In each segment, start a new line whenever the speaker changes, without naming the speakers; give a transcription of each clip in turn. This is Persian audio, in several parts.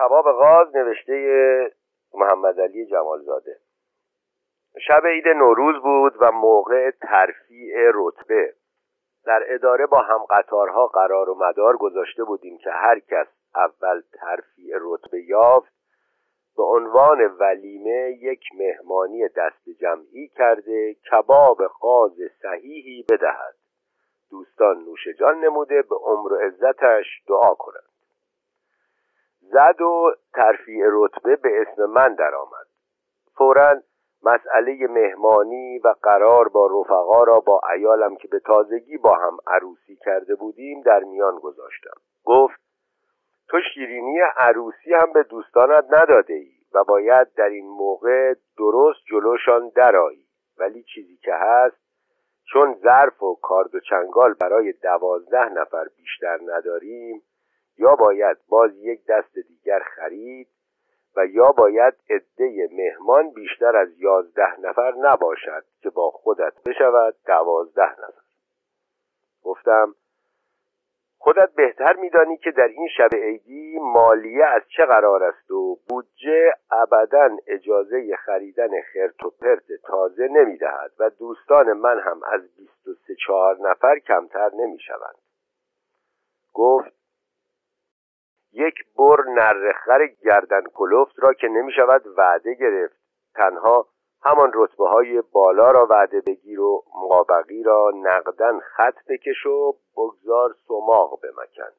کباب غاز نوشته محمد علی جمالزاده. شب عید نوروز بود و موقع ترفیع رتبه. در اداره با هم قطارها قرار و مدار گذاشته بودیم که هر کس اول ترفیع رتبه یافت به عنوان ولیمه یک مهمانی دست جمعی کرده کباب قاز صحیحی بدهد. دوستان نوش جان نموده به عمر و عزتش دعا کنند. زد و ترفیع رتبه به اسم من درآمد. فورا مسئله مهمانی و قرار با رفقا را با ایالم که به تازگی با هم عروسی کرده بودیم در میان گذاشتم. گفت تو شیرینی عروسی هم به دوستانت نداده ای و باید در این موقع درست جلوشان درایی ولی چیزی که هست چون ظرف و کارد و چنگال برای دوازده نفر بیشتر نداریم یا باید باز یک دست دیگر خرید و یا باید عده مهمان بیشتر از یازده نفر نباشد که با خودت بشود دوازده نفر. گفتم خودت بهتر میدانی که در این شب عیدی مالیه از چه قرار است و بودجه ابدا اجازه خریدن خرت و پرت تازه نمی‌دهد و دوستان من هم از بیست و سه چهار نفر کمتر نمی‌شوند. گفت یک بر نرخر گردن کلفت را که نمی شود وعده گرفت. تنها همان رتبه های بالا را وعده بگیر و مابقی را نقدن خط بکش و بگذار سماق بمکند.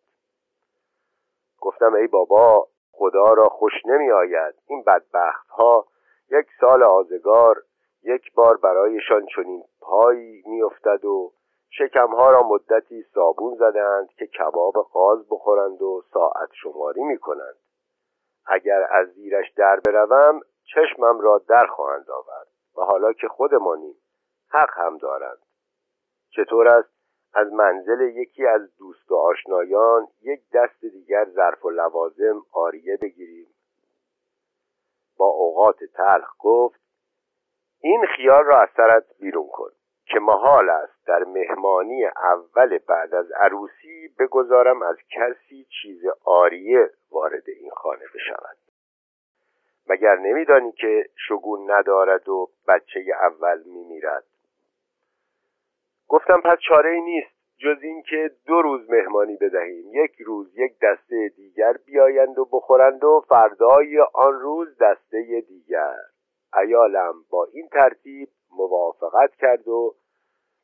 گفتم ای بابا خدا را خوش نمی آید. این بدبخت ها یک سال آزگار یک بار برایشان چنین پایی میافتد و شکمها را مدتی صابون زدند که کباب قاز بخورند و ساعت شماری می کنند اگر از زیرش در بروم چشمم را در خواهند آورد و حالا که خودمانیم حق هم دارند. چطور است؟ از منزل یکی از دوست و آشنایان یک دست دیگر ظرف و لوازم آریه بگیریم. با اوقات تلخ گفت این خیال را از سرت بیرون کن. که محال است در مهمانی اول بعد از عروسی بگذارم از کسی چیز آریه وارد این خانه بشود. مگر نمیدانی که شگون ندارد و بچه اول میمیرد؟ گفتم پس چاره ای نیست جز اینکه دو روز مهمانی بدهیم. یک روز یک دسته دیگر بیایند و بخورند و فردای آن روز دسته دیگر. ایالم با این ترتیب موافقت کرد و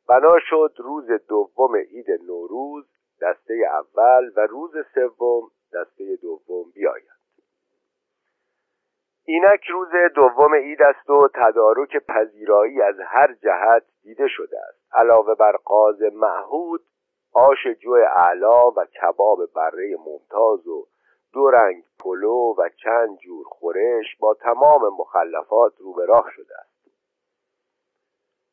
بنا شد روز دوم عید نوروز دسته اول و روز سوم دسته دوم بیاید. اینک روز دوم عید است و تدارک پذیرایی از هر جهت دیده شده است. علاوه بر قاز معهود آش جو اعلا و کباب بره ممتاز و دو رنگ پلو و چند جور خورش با تمام مخلفات رو شده است.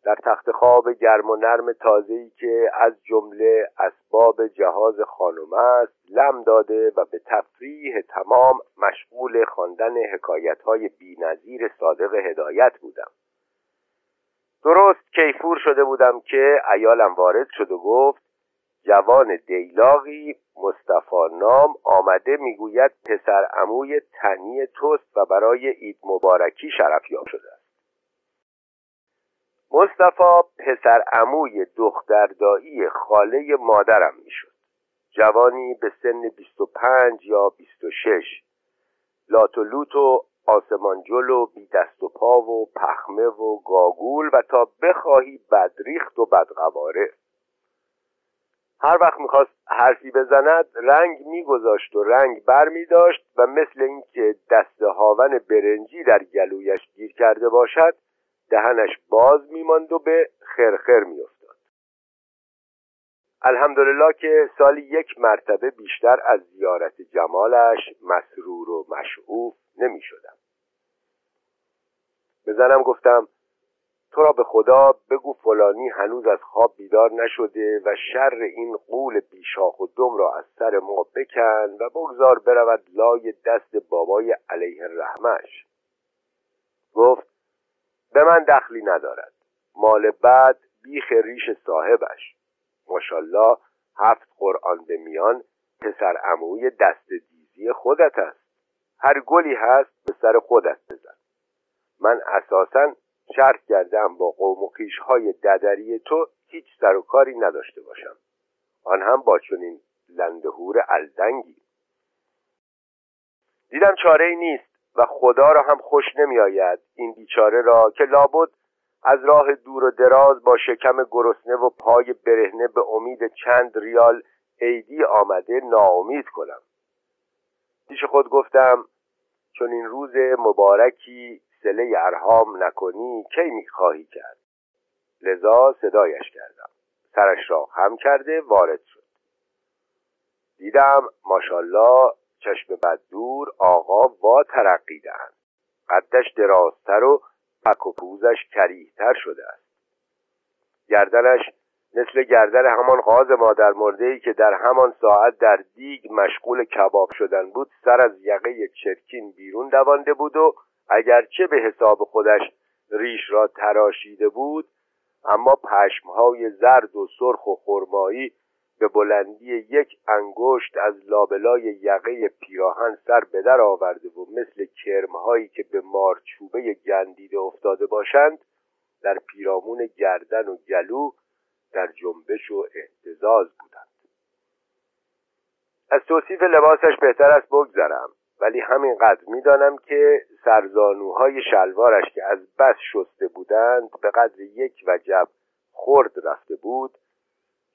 در تخت خواب گرم و نرم تازه‌ای که از جمله اسباب جهاز خانم است لم داده و به تفریح تمام مشغول خواندن حکایت‌های بی‌نظیر صادق هدایت بودم. درست کیفور شده بودم که ایالم وارد شد و گفت جوان دیلاغی مصطفی نام آمده می‌گوید پسر عموی تنی توست و برای عید مبارکی شرف یاب شده مصطفی پسر عموی دختردایی خاله مادرم می‌شد. جوانی به سن 25 یا 26 لات و لوت و آسمانجل و بی دست و پا و پخمه و گاگول و تا بخواهی بدریخت و بدقواره هر وقت می‌خواست حرفی بزند رنگ میگذاشت و رنگ بر می داشت و مثل اینکه دست هاون برنجی در گلویش گیر کرده باشد دهنش باز میماند و به خرخر میافتاد. الحمدلله که سالی یک مرتبه بیشتر از زیارت جمالش مسرور و مشعوف نمی شدم به زنم گفتم تو را به خدا بگو فلانی هنوز از خواب بیدار نشده و شر این قول بیشاخ و دم را از سر ما بکن و بگذار برود لای دست بابای علیه رحمش. گفت به من دخلی ندارد. مال بعد بیخ ریش صاحبش. ماشالله هفت قرآن به میان پسر عموی دست دیزی خودت است. هر گلی هست به سر خودت بزن. من اساسا شرط کردم با قوم و های ددری تو هیچ سر و کاری نداشته باشم. آن هم با چنین لندهور الدنگی. دیدم چاره ای نیست. و خدا را هم خوش نمی آید این بیچاره را که لابد از راه دور و دراز با شکم گرسنه و پای برهنه به امید چند ریال عیدی آمده ناامید کنم. پیش خود گفتم چون این روز مبارکی سله ارهام نکنی کی می‌خواهی کرد؟ لذا صدایش کردم. سرش را خم کرده وارد شد. دیدم ماشالله چشم بد دور آقا وا ترقیدند. قدش درازتر و پک و پوزش کریهتر شده است. گردنش مثل گردن همان غاز مادر مرده ای که در همان ساعت در دیگ مشغول کباب شدن بود سر از یقه چرکین بیرون دوانده بود و اگرچه به حساب خودش ریش را تراشیده بود اما پشمهای زرد و سرخ و خرمایی به بلندی یک انگشت از لابلای یقه پیراهن سر به در آورده و مثل کرمهایی که به مارچوبه گندیده افتاده باشند در پیرامون گردن و گلو در جنبش و احتزاز بودند. از توصیف لباسش بهتر است بگذرم ولی همینقدر می‌دانم که سرزانوهای شلوارش که از بس شسته بودند به قدر یک وجب خرد رفته بود.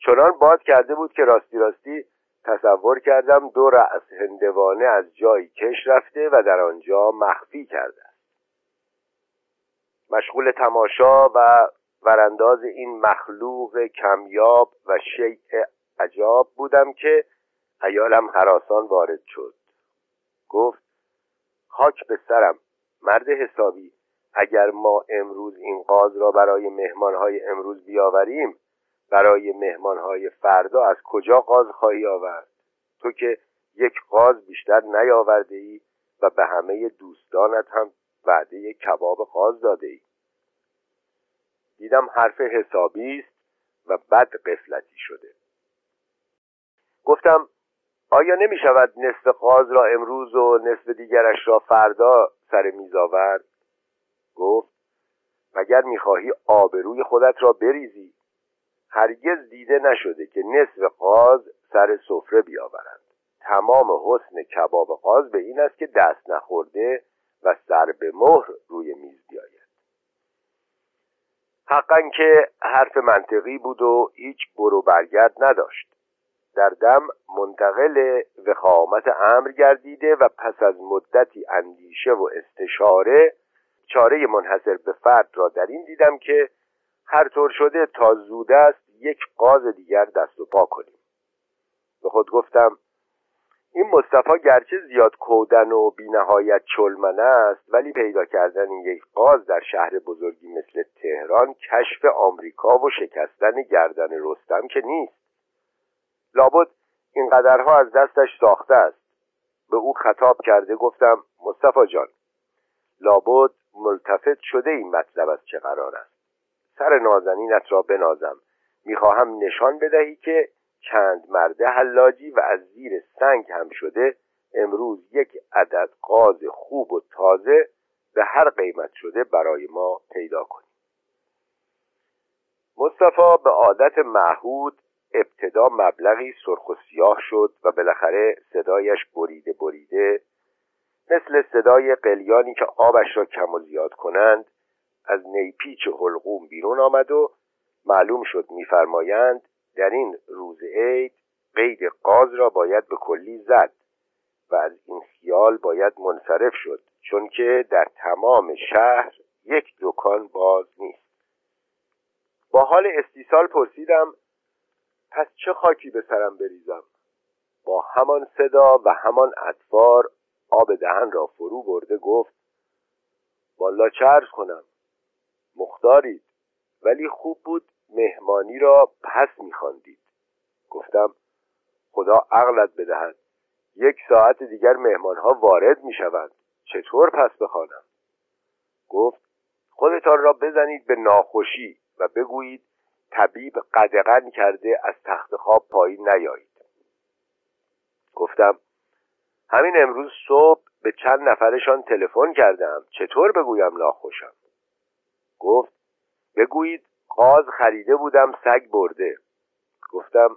چنان باد کرده بود که راستی راستی تصور کردم دو رأس هندوانه از جایی کش رفته و در آنجا مخفی کرده مشغول تماشا و ورانداز این مخلوق کمیاب و شیء عجاب بودم که ایالم حراسان وارد شد. گفت خاک به سرم مرد حسابی اگر ما امروز این قاز را برای مهمانهای امروز بیاوریم برای مهمانهای فردا از کجا قاز خواهی آورد؟ تو که یک قاز بیشتر نیاورده ای و به همه دوستانت هم وعده کباب قاز داده ای دیدم حرف حسابی است و بد قفلتی شده. گفتم آیا نمی شود نصف قاز را امروز و نصف دیگرش را فردا سر میز آورد؟ گفت مگر می‌خواهی آبروی خودت را بریزی؟ هرگز دیده نشده که نصف قاز سر سفره بیاورند. تمام حسن کباب قاز به این است که دست نخورده و سر به مهر روی میز بیاید. حقا که حرف منطقی بود و هیچ برو برگرد نداشت. در دم منتقل وخامت امر گردیده و پس از مدتی اندیشه و استشاره چاره منحصر به فرد را در این دیدم که هر طور شده تا زود است یک قاز دیگر دست و پا کنیم. به خود گفتم این مصطفی گرچه زیاد کودن و بینهایت چلمنه است ولی پیدا کردن این یک قاز در شهر بزرگی مثل تهران کشف آمریکا و شکستن گردن رستم که نیست. لابد این قدرها از دستش ساخته است. به او خطاب کرده گفتم مصطفی جان لابد ملتفت شده این مطلب از چه قرار است؟ سر نازنینت را بنازم. می‌خواهم نشان بدهی که چند مرده حلاجی و از زیر سنگ هم شده امروز یک عدد قاز خوب و تازه به هر قیمت شده برای ما پیدا کنیم. مصطفی به عادت معهود ابتدا مبلغی سرخ و سیاه شد و بالاخره صدایش بریده بریده مثل صدای قلیانی که آبش را کم و زیاد کنند از نیپیچ حلقوم بیرون آمد و معلوم شد میفرمایند در این روز عید قید قاز را باید به کلی زد و از این خیال باید منصرف شد چون که در تمام شهر یک دکان باز نیست. با حال استیصال پرسیدم پس چه خاکی به سرم بریزم؟ با همان صدا و همان اطوار آب دهن را فرو برده گفت والا چرز کنم. مختارید. ولی خوب بود مهمانی را پس میخواندید. گفتم خدا عقلت بدهد. یک ساعت دیگر مهمانها وارد می‌شوند. چطور پس بخوانم؟ گفت خودتان را بزنید به ناخوشی و بگویید طبیب قدغن کرده از تخت خواب پایین نیایید. گفتم همین امروز صبح به چند نفرشان تلفن کردم. چطور بگویم ناخوشم؟ گفت بگویید قاز خریده بودم سگ برده. گفتم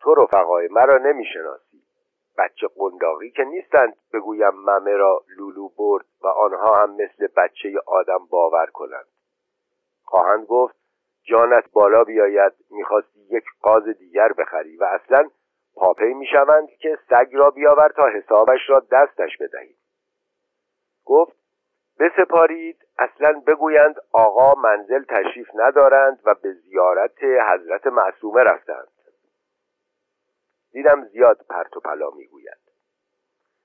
تو رفقای مرا نمی‌شناسی. بچه قنداقی که نیستند بگویم ممه را لولو برد و آنها هم مثل بچه آدم باور کنند. خواهند گفت جانت بالا بیاید می‌خواستی یک قاز دیگر بخری و اصلا پاپی می‌شوند که سگ را بیاور تا حسابش را دستش بدهید گفت بسپارید. اصلا بگویند آقا منزل تشریف ندارند و به زیارت حضرت معصومه رفتند. دیدم زیاد پرت و پلا می‌گوید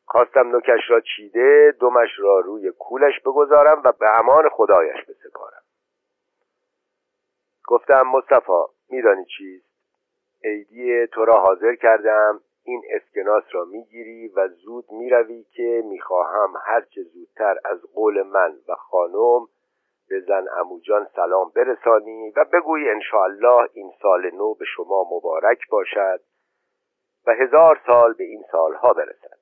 خواستم نوکش را چیده دمش را روی کولش بگذارم و به امان خدایش بسپارم. گفتم مصطفی میدانی چیست؟ عیدی تو را حاضر کردم. این اسکناس را می‌گیری و زود می‌روی که می‌خواهم هرچه زودتر از قول من و خانم به زن اموجان سلام برسانی و بگویی انشاءالله این سال نو به شما مبارک باشد و هزار سال به این سالها برسد.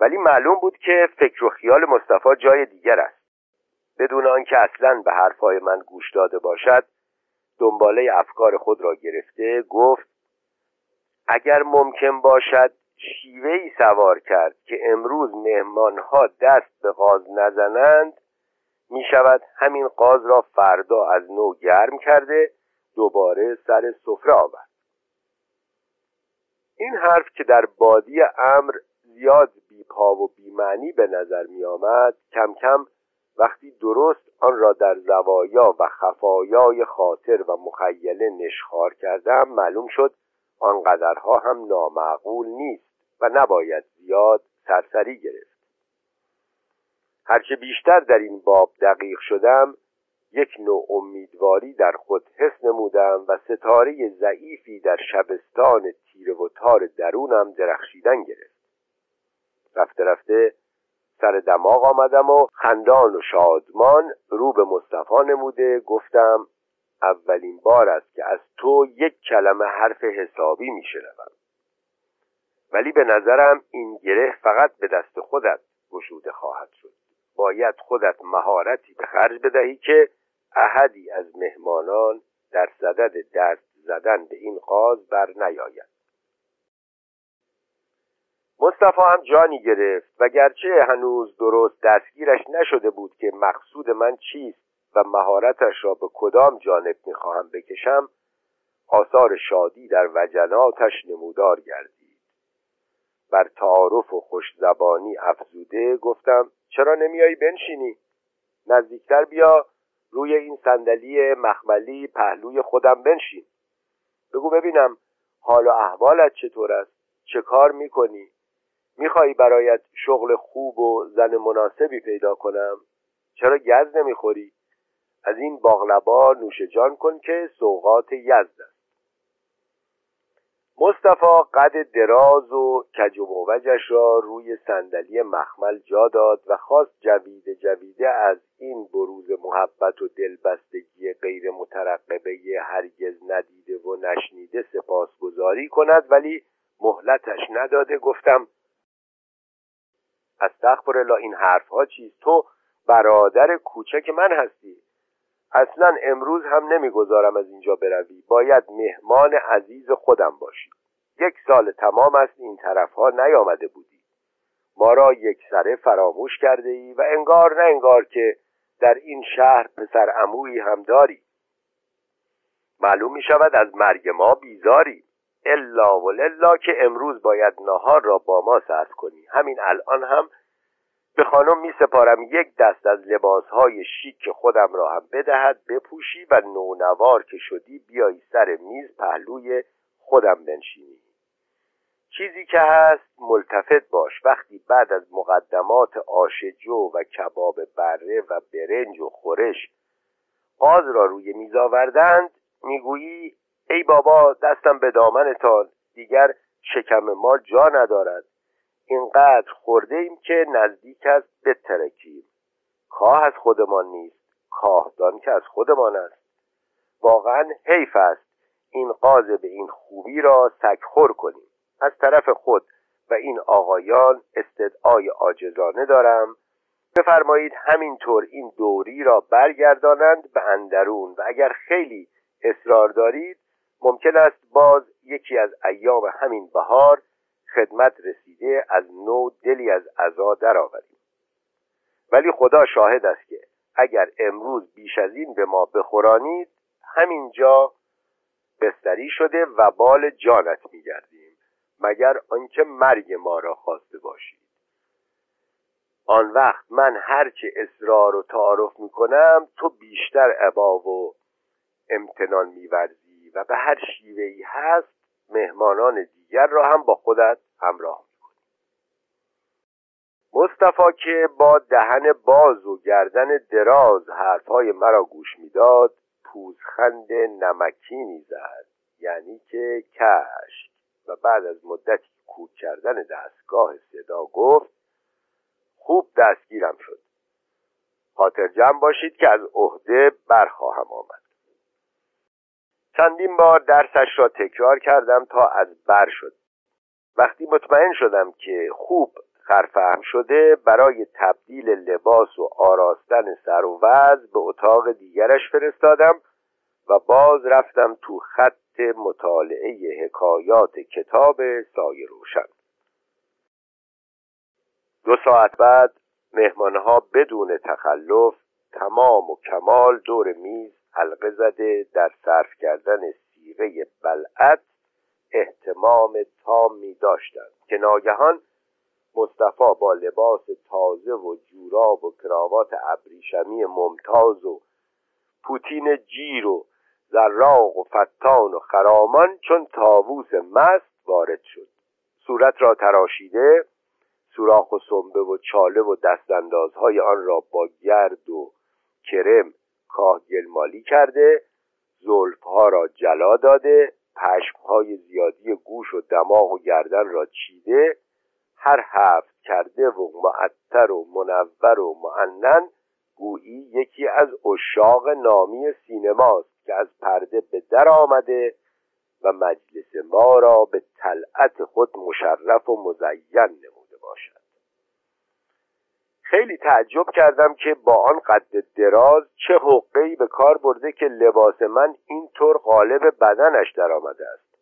ولی معلوم بود که فکر و خیال مصطفی جای دیگر است. بدون آنکه اصلا به حرفهای من گوش داده باشد دنباله افکار خود را گرفته گفت اگر ممکن باشد شیوهی سوار کرد که امروز مهمانها دست به قاز نزنند می شود همین قاز را فردا از نو گرم کرده دوباره سر سفره آورد. این حرف که در بادی امر زیاد بی پا و بی معنی به نظر می آمد کم کم وقتی درست آن را در زوایا و خفایای خاطر و مخیله نشخار کردم معلوم شد آنقدرها هم نامعقول نیست و نباید زیاد سرسری گرفت. هرچه بیشتر در این باب دقیق شدم یک نوع امیدواری در خود حس نمودم و ستاره ضعیفی در شبستان تیره و تار درونم درخشیدن گرفت. رفته رفته سر دماغ آمدم و خندان و شادمان رو به مصطفی نموده گفتم اولین بار است که از تو یک کلمه حرف حسابی میشنوم. ولی به نظرم این گره فقط به دست خودت گشوده خواهد شد. باید خودت مهارتی به خرج بدهی که احدی از مهمانان در صدد دست زدن به این قاز بر نیاید. مصطفی هم جانی گرفت و گرچه هنوز درست دستگیرش نشده بود که مقصود من چیست و مهارتش را به کدام جانب می‌خواهم بکشم آثار شادی در وجناتش نمودار گردید. بر تعارف و خوش زبانی افزوده گفتم چرا نمیایی بنشینی؟ نزدیکتر بیا روی این صندلی مخملی پهلوی خودم بنشین. بگو ببینم حال و احوالت چطور است؟ چه کار می‌کنی؟ میخوایی برایت شغل خوب و زن مناسبی پیدا کنم؟ چرا گز نمی‌خوری؟ از این باغلبا نوش جان کن که سوقات یزد است. مصطفی قد دراز و کج و موجش را روی صندلی مخمل جا داد و خواست جویده جویده از این بروز محبت و دلبستگی غیر مترقبه هرگز ندیده و نشنیده سپاسگزاری کند ولی مهلتش نداده. گفتم استغفر الله این حرفها چیست؟ تو برادر کوچک من هستی. اصلا امروز هم نمی‌گذارم از اینجا بروی. باید مهمان عزیز خودم باشی. یک سال تمام است این طرفها نیامده بودی. ما را یک سره فراموش کرده ای و انگار نه انگار که در این شهر پسر امویی هم داری. معلوم می شود از مرگ ما بیزاری. الا و للا که امروز باید نهار را با ما صرف کنی. همین الان هم به خانم می سپارم یک دست از لباسهای شیک خودم را هم بدهد بپوشی و نونوار که شدی بیایی سر میز پهلوی خودم بنشینی. چیزی که هست ملتفت باش. وقتی بعد از مقدمات آشجو و کباب بره و برنج و خورش قاز را روی میز آوردند می‌گویی ای بابا دستم به دامنتان. دیگر شکم ما جا ندارد. اینقدر خورده ایم که نزدیک است بترکیم کاه از خودمان نیست کاهدان که از خودمان است. واقعا حیف است این قاز به این خوبی را سگخور کنیم. از طرف خود و این آقایان استدعای عاجزانه دارم. بفرمایید همینطور این دوری را برگردانند به اندرون و اگر خیلی اصرار دارید ممکن است باز یکی از ایام همین بهار خدمت رسیده از نو دلی از عزا درآوریم. ولی خدا شاهد است که اگر امروز بیش از این به ما بخورانید همینجا بستری شده و بال جانت میگردیم مگر آنکه مرگ ما را خواسته باشید. آن وقت من هرچه اصرار و تعارف می‌کنم تو بیشتر عبا و امتنان میورزی و به هر شیوه ای هست مهمانان دیگر را هم با خودت همراه می‌کنی مصطفی که با دهن باز و گردن دراز حرفهای مرا گوش می‌داد پوزخند نمکینی زد یعنی که کشک. و بعد از مدتی کوک کردن دستگاه صدا گفت خوب دستگیرم شد. خاطر جمع باشید که از عهده برخواهم آمد. چندین بار درسش را تکرار کردم تا از بر شد. وقتی مطمئن شدم که خوب خرفهم شده برای تبدیل لباس و آراستن سر و وز به اتاق دیگرش فرستادم و باز رفتم تو خط مطالعه حکایات کتاب سایه روشن. دو ساعت بعد مهمانها بدون تخلف تمام و کمال دور میز حلقه زده در صرف کردن سیغه بلعت احتمام تامی داشتند که ناگهان مصطفی با لباس تازه و جوراب و کراوات ابریشمی ممتاز و پوتین جیر و زراق و فتان و خرامان چون تاووس مست وارد شد. صورت را تراشیده سوراخ و سنبه و چاله و دستاندازهای آن را با گرد و کرم کاه گلمالی کرده زلفها را جلا داده پشمهای زیادی گوش و دماغ و گردن را چیده. هر هفت کرده و معطر و منور و معنن گویی یکی از اشاق نامی سینماست که از پرده به در آمده و مجلس ما را به طلعت خود مشرف و مزین نموده باشد. خیلی تعجب کردم که با آن قد دراز چه حقهای به کار برده که لباس من اینطور غالب بدنش درآمده است.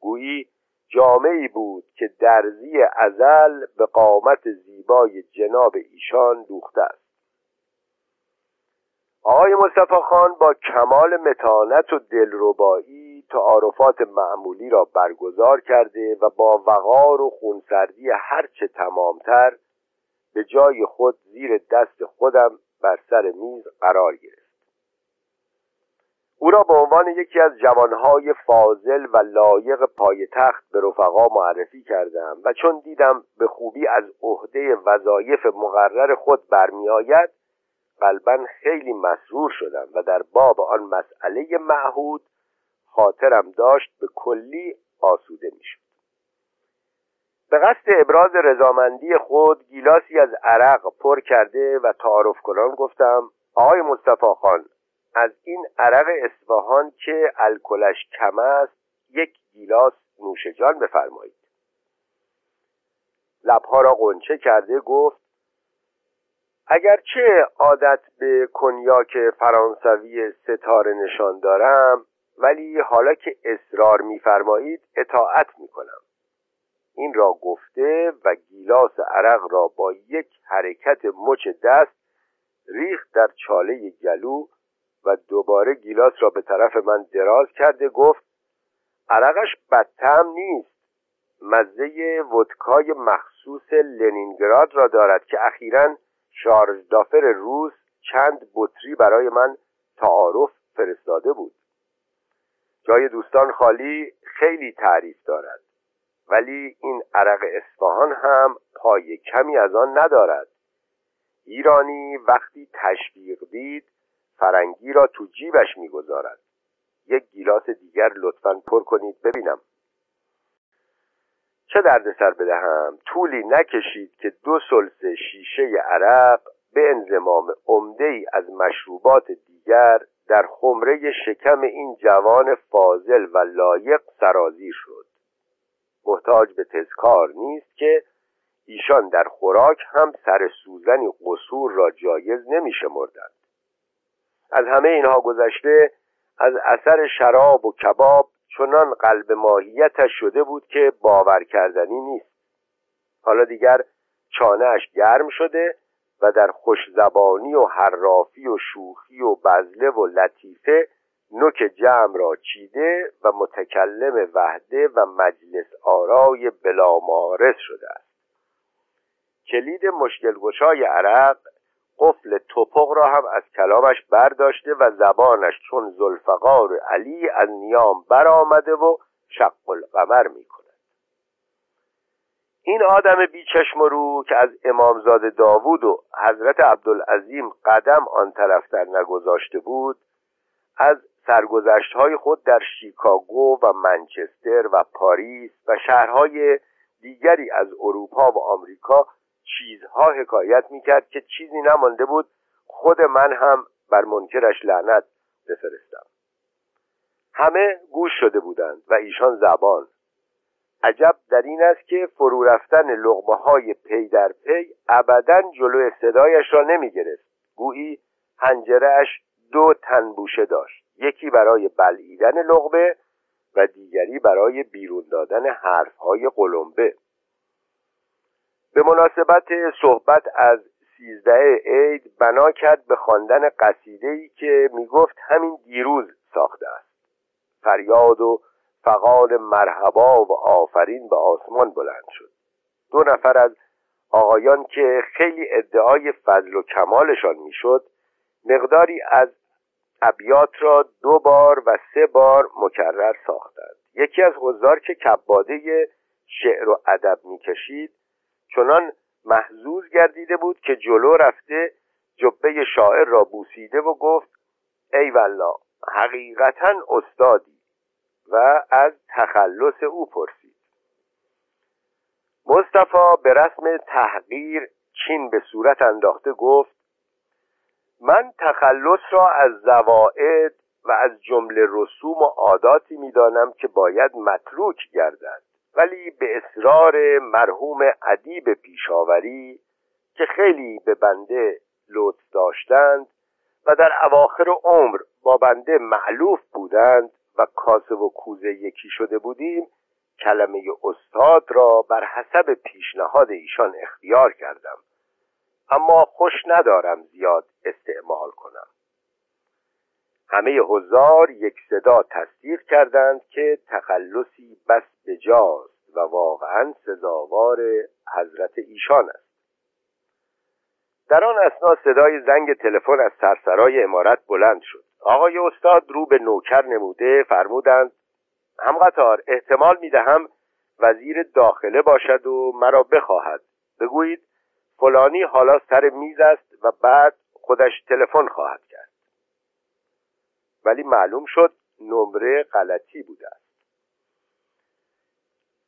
گویی جامعی بود که درزی ازل به قامت زیبای جناب ایشان دوخته است. آقای مصطفی خان با کمال متانت و دلربایی تعارفات معمولی را برگزار کرده و با وقار و خونسردی هرچه تمامتر به جای خود زیر دست خودم بر سر میز قرار گرفت. او را به عنوان یکی از جوانهای فاضل و لایق پایتخت به رفقا معرفی کردم و چون دیدم به خوبی از عهده وظایف مقرر خود برمیآید قلبا خیلی مسرور شدم و در باب آن مسئله معهود خاطرم داشت به کلی آسوده می‌شد. به قصد ابراز رضامندی خود گیلاسی از عرق پر کرده و تعارف کنان گفتم آقای مصطفی خان از این عرق اصفهان که الکلش کم است یک گیلاس نوشجان بفرمایید. لبها را قنچه کرده گفت اگرچه عادت به کنیاک فرانسوی ستاره نشان دارم ولی حالا که اصرار میفرمایید اطاعت می‌کنم. این را گفته و گیلاس عرق را با یک حرکت مچ دست ریخت در چاله گلو و دوباره گیلاس را به طرف من دراز کرده گفت عرقش بدتم نیست. مزه ودکای مخصوص لنینگراد را دارد که اخیرا شارژدافر روس چند بطری برای من تعارف فرستاده بود. جای دوستان خالی خیلی تعریف دارد. ولی این عرق اصفهان هم پای کمی از آن ندارد. ایرانی وقتی تشویق دید فرنگی را تو جیبش می‌گذارد. یک گیلاس دیگر لطفا پر کنید ببینم. چه سر بدهم؟ طولی نکشید که دو سلس شیشه عرق به انزمام عمده ای از مشروبات دیگر در خمره شکم این جوان فاضل و لایق سرازیر شد. محتاج به تذکار نیست که ایشان در خوراک هم سر سوزنی قصور را جایز نمی شمردند. از همه اینها گذشته از اثر شراب و کباب چنان قلب ماهیتش شده بود که باور کردنی نیست. حالا دیگر چانهش گرم شده و در خوشزبانی و حرافی و شوخی و بزله و لطیفه نوک جمع را چیده و متکلم وحده و مجلس آرای بلامارس شده است. کلید مشکلگشای عرق قفل توپق را هم از کلامش برداشته و زبانش چون زلفقار علی از نیام برآمده و شق القمر می کند این آدم بیچشم رو که از امامزاده داوود و حضرت عبدالعظیم قدم آن طرفتر نگذاشته بود از سرگذشت های خود در شیکاگو و منچستر و پاریس و شهرهای دیگری از اروپا و آمریکا چیزها حکایت می‌کرد که چیزی نمانده بود. خود من هم بر منکرش لعنت بفرستم. همه گوش شده بودند و ایشان زبان. عجب در این است که فرو رفتن لغمه های پی در پی ابدا جلو صدایش را نمی گرفت گویی هنجرهش دو تنبوشه داشت. یکی برای بلعیدن لغمه و دیگری برای بیرون دادن حرفهای قلمبه. به مناسبت صحبت از سیزده عید بنا کرد به خواندن قصیده ای که می‌گفت همین دیروز ساخته است. فریاد و فقال مرحبا و آفرین به آسمان بلند شد. دو نفر از آقایان که خیلی ادعای فضل و کمالشان می‌شد مقداری از ابیات را دو بار و سه بار مکرر ساختند. یکی از حضار که کباده شعر و ادب می‌کشید چنان محزوز گردیده بود که جلو رفته جبه شاعر را بوسیده و گفت ای والله حقیقتا استادی. و از تخلص او پرسید. مصطفی به رسم تحقیر چین به صورت انداخته گفت من تخلص را از زواعد و از جمله رسوم و عاداتی می‌دانم که باید متروک گردد. ولی به اصرار مرحوم ادیب پیشاوری که خیلی به بنده لطف داشتند و در اواخر عمر با بنده معلوف بودند و کاسه و کوزه یکی شده بودیم کلمه استاد را بر حسب پیشنهاد ایشان اختیار کردم. اما خوش ندارم زیاد استعمال کنم. همه هزار یک صدا تصدیق کردند که تخلصی بس بجاست و واقعا سزاوار حضرت ایشان است. در آن اسنا صدای زنگ تلفن از سرسرای امارت بلند شد. آقای استاد رو به نوکر نموده فرمودند هم قطار احتمال می‌دهم وزیر داخله باشد و مرا بخواهد. بگویید فلانی حالا سر میز است و بعد خودش تلفن خواهد کرد. ولی معلوم شد نمره غلطی بوده است.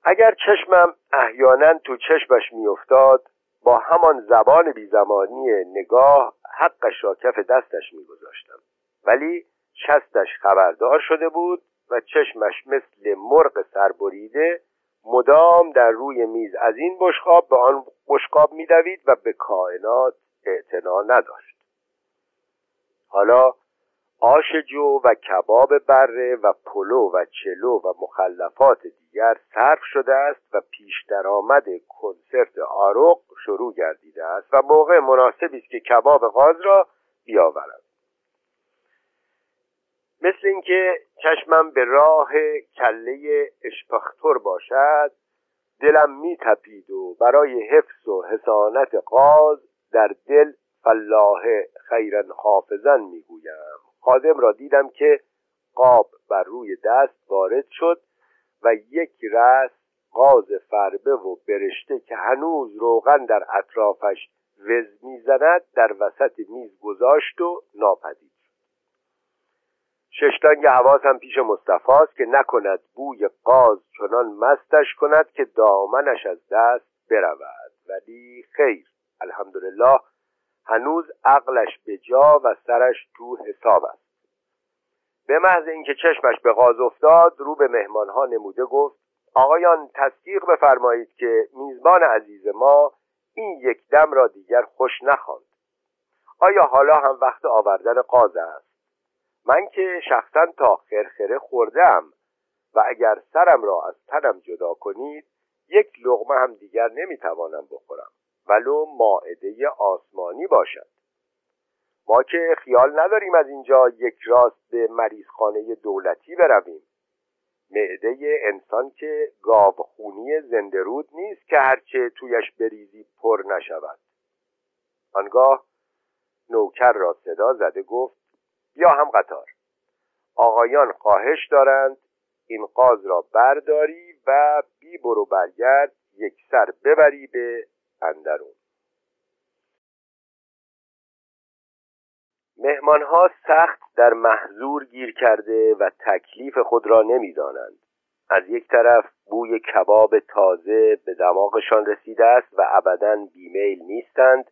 اگر چشمم احیانا تو چشمش میافتاد با همان زبان بیزمانی نگاه حقش را کف دستش میگذاشتم. ولی شستش خبردار شده بود و چشمش مثل مرغ سربریده مدام در روی میز. از این بشقاب به آن بشقاب میدوید و به کائنات اعتنا نداشت. حالا آش جو و کباب بره و پلو و چلو و مخلفات دیگر صرف شده است و پیش درآمد کنسرت آرق شروع گردیده است و موقع مناسبی است که کباب غاز را بیاورد مثل اینکه چشمم به راه کله اشپختور باشد دلم میتپید و برای حفظ و حسانت قاز در دل فلاح خیرا حافظن می‌گویم. خادم را دیدم که قاب بر روی دست وارد شد و یک رس قاز فربه و برشته که هنوز روغن در اطرافش وز می‌زند در وسط میز گذاشت و ناپدید ششتانگ حواسم پیش مصطفاست که نکند بوی قاز چنان مستش کند که دامنش از دست برود. ولی خیر الحمدلله هنوز عقلش به جا و سرش تو حساب است. به محض اینکه چشمش به غاز افتاد رو به مهمانها نموده گفت آقایان تصدیق بفرمایید که میزبان عزیز ما این یک دم را دیگر خوش نخواند. آیا حالا هم وقت آوردن قاز است؟ من که شخصا تا خرخره خوردم و اگر سرم را از تنم جدا کنید یک لغمه هم دیگر نمی‌توانم بخورم. ولو ماعده آسمانی باشد. ما که خیال نداریم از اینجا یک راست به مریضخانه دولتی برویم. معده انسان که گاوخونی زندرود نیست که هرچه تویش بریزی پر نشود. آنگاه نوکر را صدا زده گفت یا هم قطار. آقایان خواهش دارند این قاز را برداری و بی برو برگرد یک سر ببری به اندرون. مهمانها سخت در محضور گیر کرده و تکلیف خود را نمی‌دانند. از یک طرف بوی کباب تازه به دماغشان رسیده است و ابدا بیمیل نیستند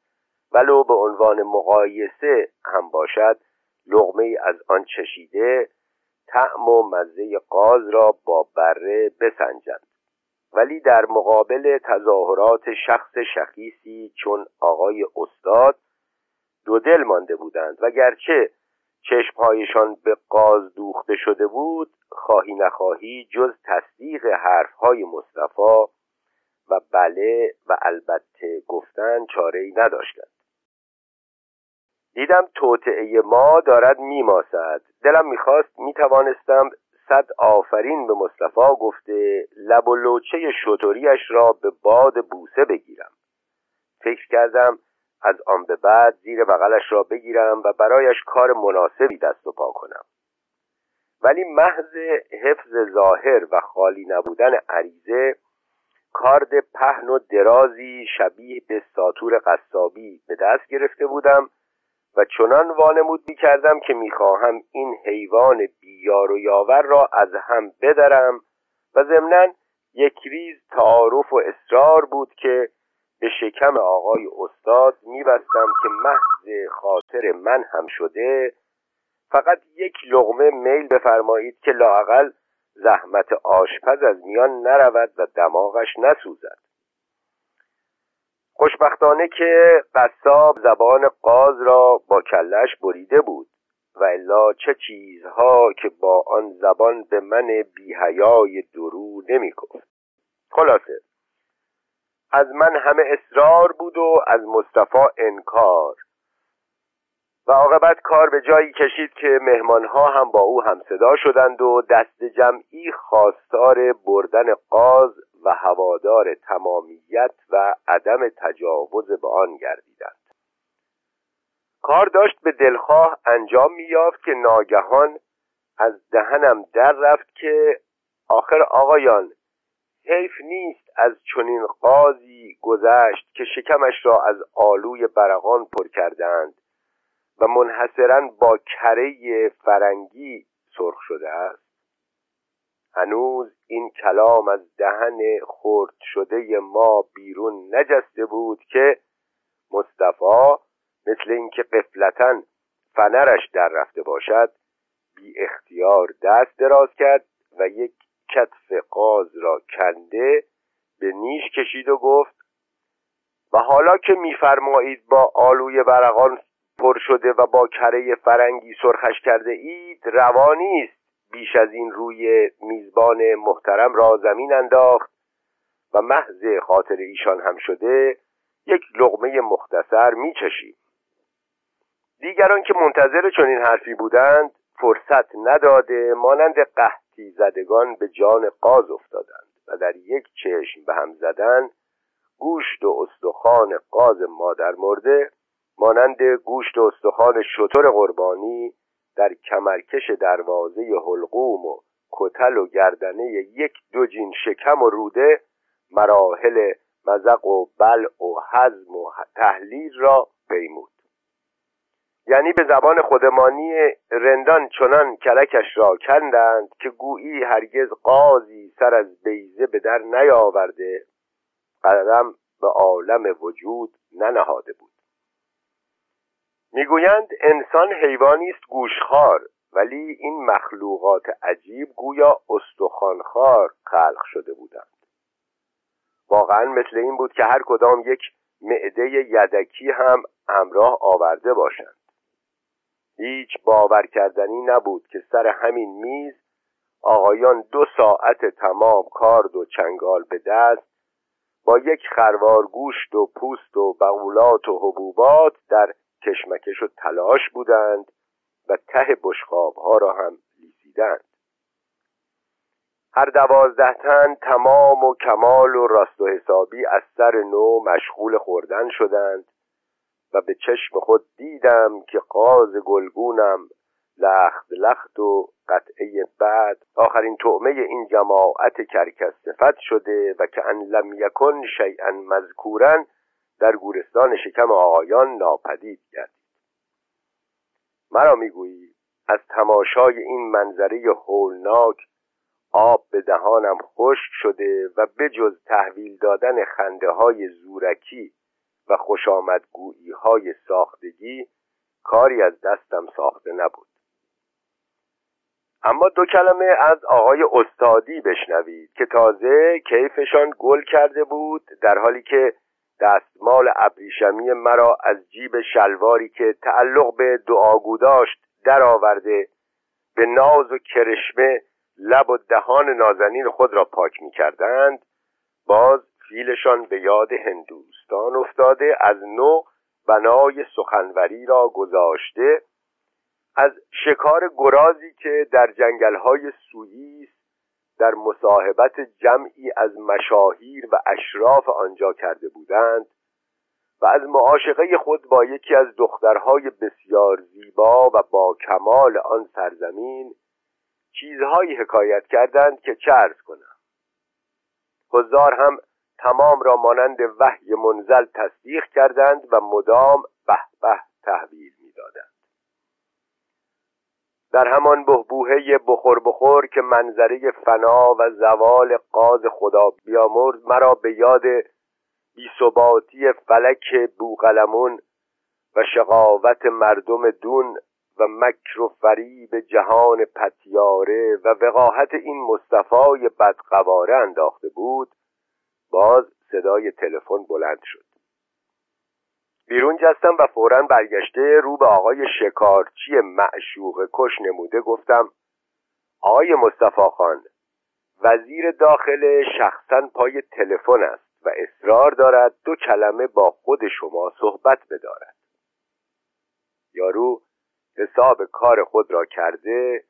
ولو به عنوان مقایسه هم باشد لغمه از آن چشیده طعم و مزه قاز را با بره بسنجند. ولی در مقابل تظاهرات شخص شخیصی چون آقای استاد دو دل مانده بودند. و گرچه چشمهایشان به قاز دوخته شده بود خواهی نخواهی جز تصدیق حرفهای مصطفی و بله و البته گفتن چاره ای نداشتند. دیدم توطعه ما دارد میماسد. دلم می‌خواست می‌توانستم صد آفرین به مصطفی گفته لب و لوچه شطوریش را به باد بوسه بگیرم. فکر کردم از آن به بعد زیر بغلش را بگیرم و برایش کار مناسبی دست و پا کنم. ولی محض حفظ ظاهر و خالی نبودن عریضه کارد پهن و درازی شبیه به ساتور قصابی به دست گرفته بودم و چنان وانمود می کردم که می‌خواهم این حیوان بیار و یاور را از هم بدرم و ضمنا یک ریز تعارف و اصرار بود که به شکم آقای استاد میبستم که محض خاطر من هم شده فقط یک لغمه میل بفرمایید که لاقل زحمت آشپز از میان نرود و دماغش نسوزد. خوشبختانه که قصاب زبان قاز را با کلش بریده بود و الا چه چیزها که با آن زبان به من بیهیای درو نمی‌گفت. خلاصه از من همه اصرار بود و از مصطفی انکار و عاقبت کار به جایی کشید که مهمانها هم با او همصدا شدند و دست جمعی خواستار بردن قاز و هوادار تمامیت و عدم تجاوز به آن گردیدند. کار داشت به دلخواه انجام میافت که ناگهان از دهنم در رفت که آخر آقایان حیف نیست از چنین قاضی گذشت که شکمش را از آلوی برقان پر کردند و منحصرا با کره فرنگی سرخ شده است. هنوز این کلام از دهن خرد شده ما بیرون نجسته بود که مصطفی مثل اینکه قفلتا فنرش در رفته باشد بی اختیار دست دراز کرد و یک کتف قاز را کنده به نیش کشید و گفت و حالا که میفرمایید با آلوی برقان پر شده و با کره فرنگی سرخش کرده اید روانی است. بیش از این روی میزبان محترم را زمین انداخت و محض خاطر ایشان هم شده یک لغمه مختصر میچشید. دیگران که منتظر چنین حرفی بودند فرصت نداده مانند قحطی زدگان به جان قاز افتادند و در یک چشم به هم زدن گوشت و استخوان قاز مادر مرده مانند گوشت و استخوان شطور قربانی در کمرکش دروازه حلقوم و کتل و گردنه یک دوجین شکم و روده مراحل مزق و بل و حزم و تحلیل را پیمود یعنی به زبان خودمانی رندان چنان کلکش را کندند که گویی هرگز قاضی سر از بیزه به در نیاورده قدم به عالم وجود ننهاده بود. می‌گویند انسان حیوانی است گوشخوار ولی این مخلوقات عجیب گویا استخوانخوار خلق شده بودند. واقعا مثل این بود که هر کدام یک معده یدکی هم همراه آورده باشند. هیچ باور کردنی نبود که سر همین میز آقایان دو ساعت تمام کارد و چنگال به دست با یک خروار گوشت و پوست و بغولات و حبوبات در کشمکش و تلاش بودند و ته بشخاب ها را هم لیسیدند. هر دوازده تن تمام و کمال و راست و حسابی از سر نو مشغول خوردن شدند و به چشم خود دیدم که قاز گلگونم لخت لخت و قطعه بعد آخرین طعمه این جماعت کرکس صفت شده و که ان لم یکن شیئا مذکورا در گورستان شکم آقایان ناپدید گردید. مرا می‌گویی از تماشای این منظره هولناک آب به دهانم خشک شده و بجز تحویل دادن خنده های زورکی و خوش های ساختگی کاری از دستم ساخته نبود. اما دو کلمه از آقای استادی بشنوید که تازه کیفشان گل کرده بود در حالی که دستمال ابریشمی مرا از جیب شلواری که تعلق به دعاگو داشت درآورده به ناز و کرشمه لب و دهان نازنین خود را پاک می کردند باز فیلشان به یاد هندوستان افتاده از نو بنای سخنوری را گذاشته. از شکار گرازی که در جنگلهای سوئیس در مصاحبت جمعی از مشاهیر و اشراف آنجا کرده بودند و از معاشقه خود با یکی از دخترهای بسیار زیبا و با کمال آن سرزمین چیزهایی حکایت کردند که چرز کنم. حضار هم تمام را مانند وحی منزل تصدیق کردند و مدام به به تحویل در همان بهبوهه بخور بخور که منظره فنا و زوال قاز خدا بیامرز مرا به یاد بیثباتی فلک بوقلمون و شقاوت مردم دون و مکر و فریب جهان پتیاره و وقاحت این مصطفای بدقواره انداخته بود باز صدای تلفن بلند شد. بیرون جستم و فورا برگشته رو به آقای شکارچی معشوق کش نموده گفتم آقای مصطفی خان وزیر داخل شخصا پای تلفن است و اصرار دارد دو کلمه با خود شما صحبت بدارد. یارو حساب کار خود را کرده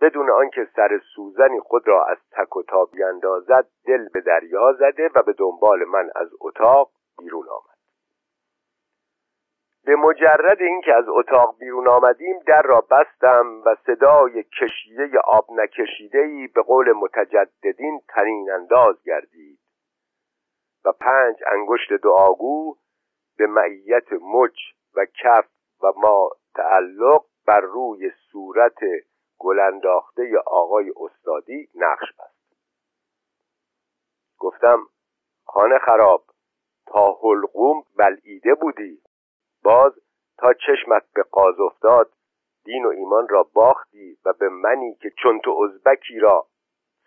بدون آنکه سر سوزنی خود را از تک و تا بیاندازد دل به دریا زده و به دنبال من از اتاق بیرون آمد. به مجرد اینکه از اتاق بیرون آمدیم در را بستم و صدای کشیده آب نکشیده ای به قول متجددین تنین انداز گردید و پنج انگشت دعاگو به معیت مچ و کف و ما تعلق بر روی صورت گلانداخته آقای استادی نقش بست. گفتم خانه خراب تا حلقوم بلعیده بودی؟ باز تا چشمت به قاز افتاد دین و ایمان را باختی و به منی که چون تو ازبکی را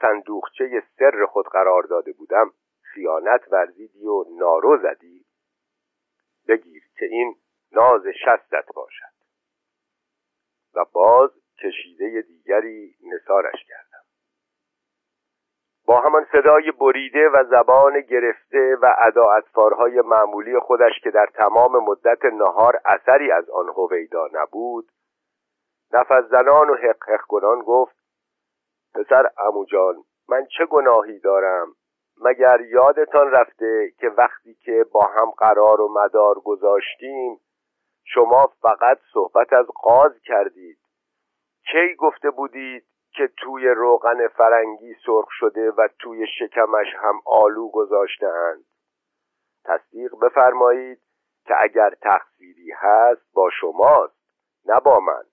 صندوقچه سر خود قرار داده بودم خیانت ورزیدی و نارو زدی. بگیر که این ناز شستت باشد. و باز کشیده دیگری نسارش کردم همان صدای بریده و زبان گرفته و ادا معمولی خودش که در تمام مدت نهار اثری از آن هویدا نبود نفس زنان و حق حق کنان گفت پسر اموجان من چه گناهی دارم؟ مگر یادتان رفته که وقتی که با هم قرار و مدار گذاشتیم شما فقط صحبت از قاز کردید؟ کی گفته بودید؟ که توی روغن فرنگی سرخ شده و توی شکمش هم آلو گذاشتهاند. تصدیق بفرمایید که اگر تقصیری هست با شماست نه با من.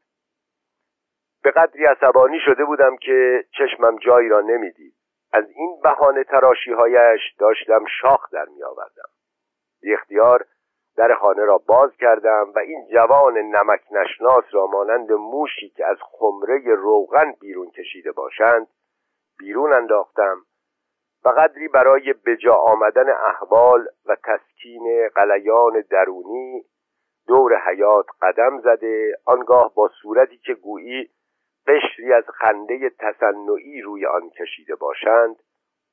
به قدری عصبانی شده بودم که چشمم جایی را نمی‌دید. از این بهانه تراشی هایش داشتم شاخ در می آوردم بی اختیار در خانه را باز کردم و این جوان نمک نشناس را مانند موشی که از خمره روغن بیرون کشیده باشند بیرون انداختم و قدری برای بجا آمدن احوال و تسکین قلیان درونی دور حیات قدم زده آنگاه با صورتی که گویی قشری از خنده تصنعی روی آن کشیده باشند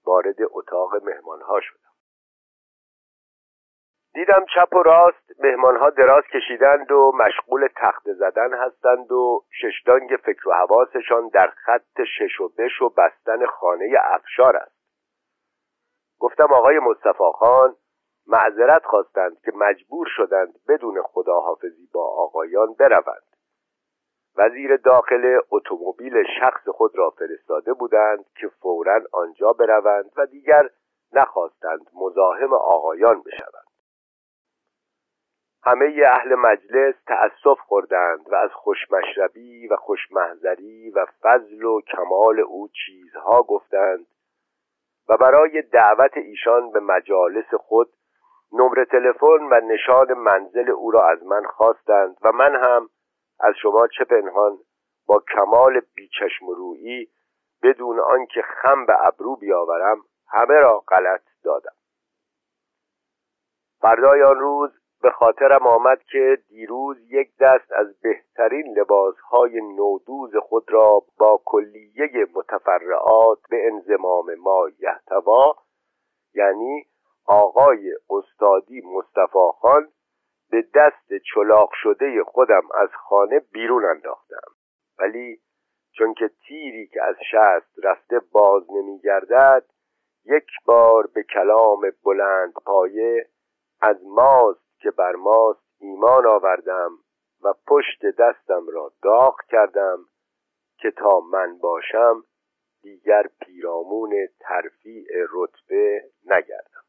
وارد اتاق مهمانها شدم. دیدم چپ و راست مهمانها دراز کشیدند و مشغول تخت زدن هستند و ششدانگ فکر و حواسشان در خط شش و بش و بستن خانه افشار است. گفتم آقای مصطفی خان معذرت خواستند که مجبور شدند بدون خداحافظی با آقایان بروند. وزیر داخل اتومبیل شخص خود را فرستاده بودند که فورا آنجا بروند و دیگر نخواستند مزاحم آقایان بشوند. همه اهل مجلس تأسف خوردند و از خوشمشربی و خوشمحذری و فضل و کمال او چیزها گفتند و برای دعوت ایشان به مجالس خود نمره تلفن و نشان منزل او را از من خواستند و من هم از شما چه پنهان با کمال بیچشم رویی بدون آنکه خم به ابرو بیاورم همه را غلط دادم. فردای آن روز به خاطرم آمد که دیروز یک دست از بهترین لباسهای نودوز خود را با کلیه متفرعات به انزمام ما یحتوا یعنی آقای استادی مصطفی خان به دست چلاق شده خودم از خانه بیرون انداختم. ولی چون که تیری که از شست رفته باز نمیگردد یک بار به کلام بلند پایه از ماست که بر ماست ایمان آوردم و پشت دستم را داغ کردم که تا من باشم دیگر پیرامون ترفیع رتبه نگردم.